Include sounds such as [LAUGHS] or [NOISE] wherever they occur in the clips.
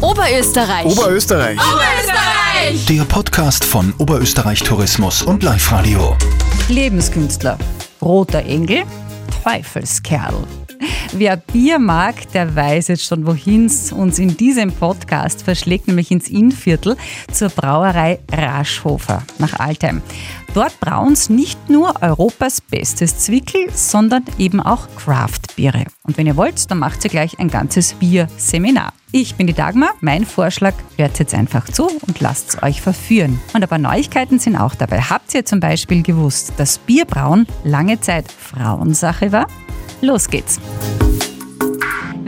Oberösterreich. Oberösterreich. Oberösterreich. Der Podcast von Oberösterreich Tourismus und Live Radio. Lebenskünstler. Roter Engel, Teufelskerl. Wer Bier mag, der weiß jetzt schon, wohin es uns in diesem Podcast verschlägt, nämlich ins Innviertel zur Brauerei Raschhofer nach Altheim. Dort brauen sie nicht nur Europas bestes Zwickel, sondern eben auch Craft-Biere. Und wenn ihr wollt, dann macht ihr gleich ein ganzes Bierseminar. Ich bin die Dagmar. Mein Vorschlag, hört jetzt einfach zu und lasst euch verführen. Und ein paar Neuigkeiten sind auch dabei. Habt ihr zum Beispiel gewusst, dass Bierbrauen lange Zeit Frauensache war? Los geht's.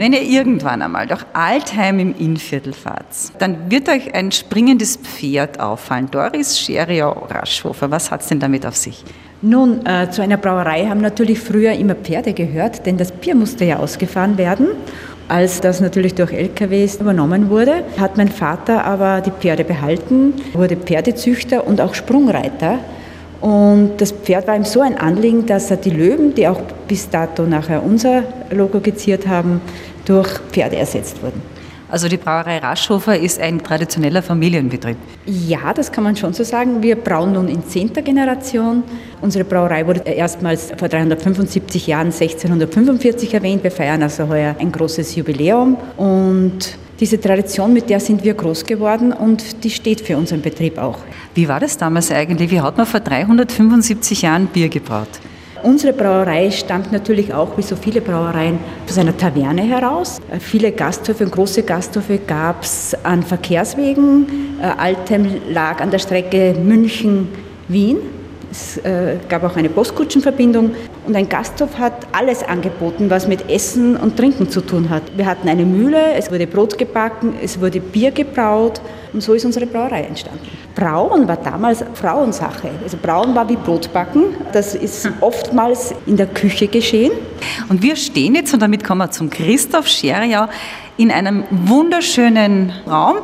Wenn ihr irgendwann einmal durch Altheim im Innviertel fahrt, dann wird euch ein springendes Pferd auffallen. Doris Scheriau Raschhofer, was hat's denn damit auf sich? Nun, äh, zu einer Brauerei haben natürlich früher immer Pferde gehört, denn das Bier musste ja ausgefahren werden. Als das natürlich durch LKWs übernommen wurde, hat mein Vater aber die Pferde behalten, wurde Pferdezüchter und auch Sprungreiter. Und das Pferd war ihm so ein Anliegen, dass er die Löwen, die auch bis dato nachher unser Logo geziert haben, durch Pferde ersetzt wurden. Also die Brauerei Raschhofer ist ein traditioneller Familienbetrieb. Ja, das kann man schon so sagen. Wir brauen nun in zehnter Generation. Unsere Brauerei wurde erstmals vor 375 Jahren 1645 erwähnt. Wir feiern also heuer ein großes Jubiläum und diese Tradition, mit der sind wir groß geworden und die steht für unseren Betrieb auch. Wie war das damals eigentlich? Wie hat man vor 375 Jahren Bier gebraut? Unsere Brauerei stammt natürlich auch, wie so viele Brauereien, aus einer Taverne heraus. Viele Gasthöfe und große Gasthöfe gab es an Verkehrswegen. Altem lag an der Strecke München-Wien. Es äh, gab auch eine Postkutschenverbindung und ein Gasthof hat alles angeboten, was mit Essen und Trinken zu tun hat. Wir hatten eine Mühle, es wurde Brot gebacken, es wurde Bier gebraut und so ist unsere Brauerei entstanden. Brauen war damals Frauensache. Also Brauen war wie Brotbacken. Das ist oftmals in der Küche geschehen. Und wir stehen jetzt, und damit kommen wir zum Christoph Scheriau, in einem wunderschönen Raum.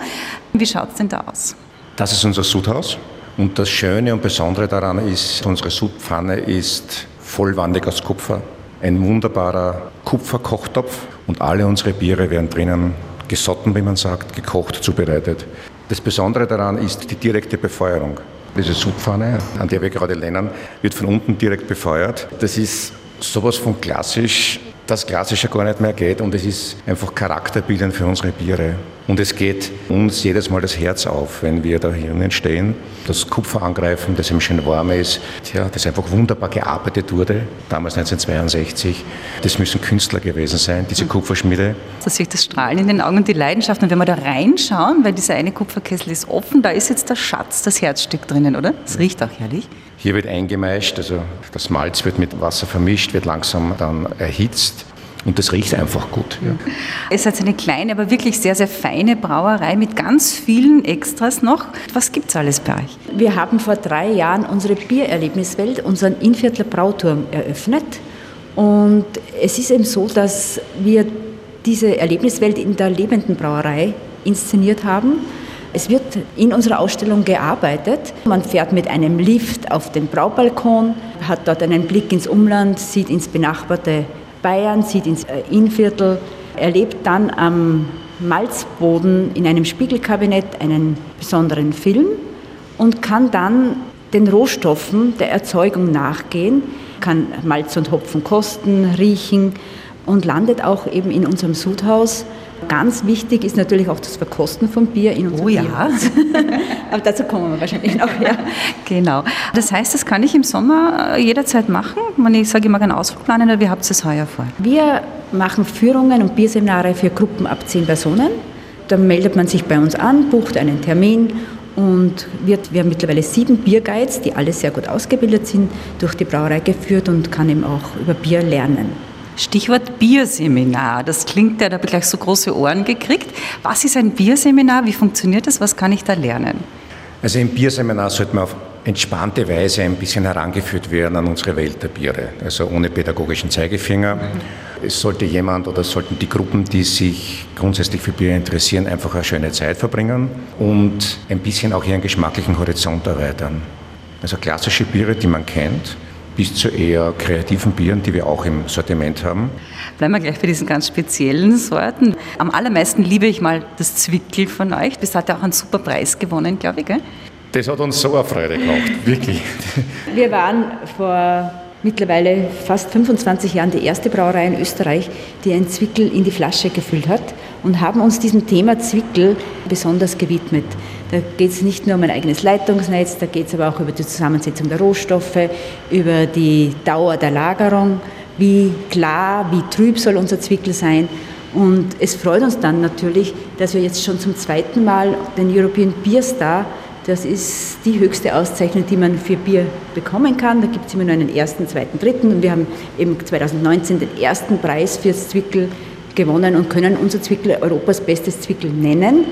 Wie schaut es denn da aus? Das ist unser Sudhaus. Und das Schöne und Besondere daran ist, unsere Sudpfanne ist vollwandig aus Kupfer. Ein wunderbarer Kupferkochtopf und alle unsere Biere werden drinnen gesotten, wie man sagt, gekocht, zubereitet. Das Besondere daran ist die direkte Befeuerung. Diese Sudpfanne, an der wir gerade lernen, wird von unten direkt befeuert. Das ist sowas von klassisch, dass klassischer gar nicht mehr geht und es ist einfach charakterbildend für unsere Biere. Und es geht uns jedes Mal das Herz auf, wenn wir da hier stehen, das Kupfer angreifen, das eben schön warm ist, Tja, das einfach wunderbar gearbeitet wurde, damals 1962. Das müssen Künstler gewesen sein, diese Kupferschmiede. Da sehe ich das Strahlen in den Augen und die Leidenschaft. Und wenn wir da reinschauen, weil dieser eine Kupferkessel ist offen, da ist jetzt der Schatz, das Herzstück drinnen, oder? Das riecht auch herrlich. Hier wird eingemeischt, also das Malz wird mit Wasser vermischt, wird langsam dann erhitzt. Und das riecht einfach gut. Ja. [LAUGHS] Es ist eine kleine, aber wirklich sehr, sehr feine Brauerei mit ganz vielen Extras noch. Was gibt es alles bei euch? Wir haben vor drei Jahren unsere Biererlebniswelt, unseren Innviertler Brauturm eröffnet. Und es ist eben so, dass wir diese Erlebniswelt in der lebenden Brauerei inszeniert haben. Es wird in unserer Ausstellung gearbeitet. Man fährt mit einem Lift auf den Braubalkon, hat dort einen Blick ins Umland, sieht ins benachbarte Bayern, sieht ins Innviertel, erlebt dann am Malzboden in einem Spiegelkabinett einen besonderen Film und kann dann den Rohstoffen der Erzeugung nachgehen, kann Malz und Hopfen kosten, riechen und landet auch eben in unserem Sudhaus Ganz wichtig ist natürlich auch das Verkosten von Bier in unserem Oh ja. Bierhaus. [LAUGHS] Aber dazu kommen wir wahrscheinlich noch. Ja. Genau. Das heißt, das kann ich im Sommer äh, jederzeit machen. Ich sage, ich mag einen Ausflug planen, wie habt ihr es heuer vor? Wir machen Führungen und Bierseminare für Gruppen ab zehn Personen. Da meldet man sich bei uns an, bucht einen Termin und wird, wir haben mittlerweile sieben Bierguides, die alle sehr gut ausgebildet sind, durch die Brauerei geführt und kann eben auch über Bier lernen. Stichwort Bierseminar. Das klingt, ja, da habe ich gleich so große Ohren gekriegt. Was ist ein Bierseminar? Wie funktioniert das? Was kann ich da lernen? Also im Bierseminar sollte man auf entspannte Weise ein bisschen herangeführt werden an unsere Welt der Biere, also ohne pädagogischen Zeigefinger. Es sollte jemand oder sollten die Gruppen, die sich grundsätzlich für Bier interessieren, einfach eine schöne Zeit verbringen und ein bisschen auch ihren geschmacklichen Horizont erweitern. Also klassische Biere, die man kennt, bis zu eher kreativen Bieren, die wir auch im Sortiment haben. Bleiben wir gleich bei diesen ganz speziellen Sorten. Am allermeisten liebe ich mal das Zwickel von euch. Das hat ja auch einen super Preis gewonnen, glaube ich. Gell? Das hat uns so eine Freude gemacht, [LAUGHS] wirklich. Wir waren vor mittlerweile fast 25 Jahren die erste Brauerei in Österreich, die ein Zwickel in die Flasche gefüllt hat und haben uns diesem Thema Zwickel besonders gewidmet. Da geht es nicht nur um ein eigenes Leitungsnetz, da geht es aber auch über die Zusammensetzung der Rohstoffe, über die Dauer der Lagerung, wie klar, wie trüb soll unser Zwickel sein. Und es freut uns dann natürlich, dass wir jetzt schon zum zweiten Mal den European Beer Star das ist die höchste Auszeichnung, die man für Bier bekommen kann. Da gibt es immer nur einen ersten, zweiten, dritten. Und wir haben eben 2019 den ersten Preis fürs Zwickel gewonnen und können unser Zwickel Europas bestes Zwickel nennen.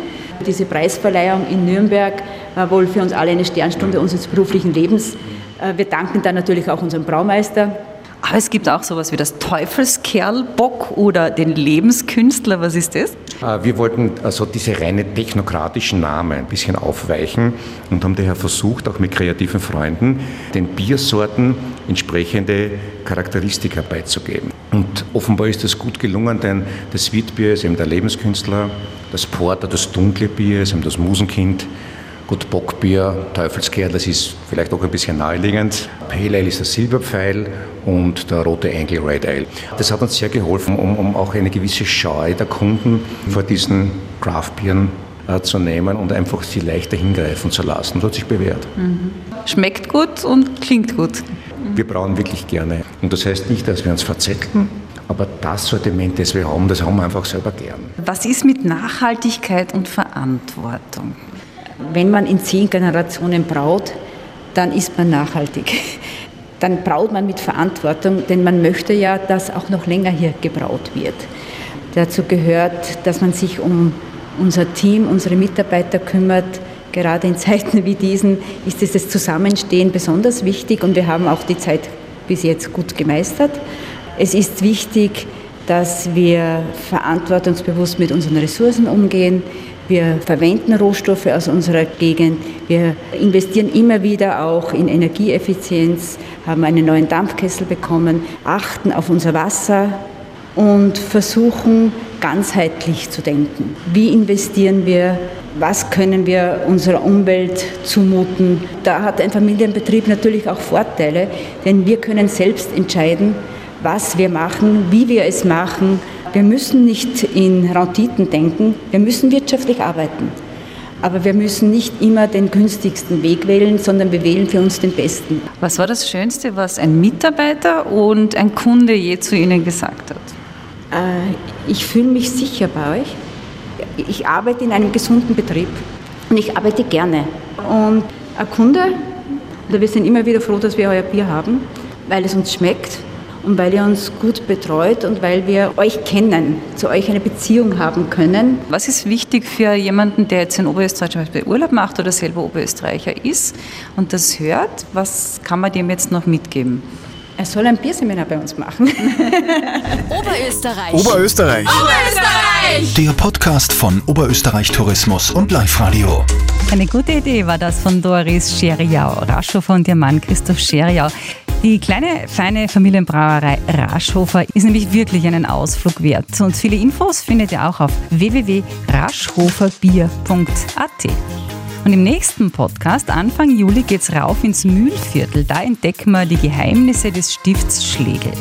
Diese Preisverleihung in Nürnberg war wohl für uns alle eine Sternstunde unseres beruflichen Lebens. Äh, wir danken dann natürlich auch unserem Braumeister, aber es gibt auch sowas wie das Teufelskerlbock oder den Lebenskünstler. Was ist das? Äh, wir wollten also diese reine technokratischen Namen ein bisschen aufweichen und haben daher versucht, auch mit kreativen Freunden, den Biersorten entsprechende Charakteristika beizugeben. Und offenbar ist das gut gelungen, denn das Sweetbier ist eben der Lebenskünstler, das Porter, das dunkle Bier ist eben das Musenkind, Gut, Bockbier, Teufelskerl, das ist vielleicht auch ein bisschen naheliegend. Pale Ale ist der Silberpfeil und der rote Engel Red Ale. Das hat uns sehr geholfen, um, um auch eine gewisse Scheu der Kunden vor diesen Craftbieren äh, zu nehmen und einfach sie leichter hingreifen zu lassen. Das hat sich bewährt. Mhm. Schmeckt gut und klingt gut. Wir brauen wirklich gerne. Und das heißt nicht, dass wir uns verzetteln, aber das Sortiment, das wir haben, das haben wir einfach selber gern. Was ist mit Nachhaltigkeit und Verantwortung? wenn man in zehn Generationen braut, dann ist man nachhaltig. [LAUGHS] Dann braut man mit Verantwortung, denn man möchte ja, dass auch noch länger hier gebraut wird. Dazu gehört, dass man sich um unser Team, unsere Mitarbeiter kümmert. Gerade in [LAUGHS] Zeiten wie diesen ist es das Zusammenstehen besonders wichtig und wir haben auch die Zeit bis jetzt gut gemeistert. Es ist wichtig, dass wir verantwortungsbewusst mit unseren Ressourcen umgehen. Wir verwenden Rohstoffe aus unserer Gegend. Wir investieren immer wieder auch in Energieeffizienz, haben einen neuen Dampfkessel bekommen, achten auf unser Wasser und versuchen ganzheitlich zu denken. Wie investieren wir? Was können wir unserer Umwelt zumuten? Da hat ein Familienbetrieb natürlich auch Vorteile, denn wir können selbst entscheiden, was wir machen, wie wir es machen wir müssen nicht in Renditen denken, wir müssen wirtschaftlich arbeiten. Aber wir müssen nicht immer den günstigsten Weg wählen, sondern wir wählen für uns den besten. Was war das Schönste, was ein Mitarbeiter und ein Kunde je zu Ihnen gesagt hat? Äh, ich fühle mich sicher bei euch. Ich arbeite in einem gesunden Betrieb und ich arbeite gerne. Und ein Kunde, wir sind immer wieder froh, dass wir euer Bier haben, weil es uns schmeckt und weil ihr uns gut betreut und weil wir euch kennen, zu euch eine Beziehung haben können. Was ist wichtig für jemanden, der jetzt in Oberösterreich zum Beispiel Urlaub macht oder selber Oberösterreicher ist und das hört? Was kann man dem jetzt noch mitgeben? Er soll ein Bierseminar bei uns machen. [LAUGHS] Oberösterreich. Oberösterreich. Oberösterreich. Der Podcast von Oberösterreich Tourismus und Live Radio. Eine gute Idee war das von Doris Scheriau, Raschofer und ihr Mann Christoph Scheriau. Die kleine, feine Familienbrauerei Raschhofer ist nämlich wirklich einen Ausflug wert. Und viele Infos findet ihr auch auf www.raschhoferbier.at. Und im nächsten Podcast, Anfang Juli, geht's rauf ins Mühlviertel. Da entdecken wir die Geheimnisse des Stifts Schlegel.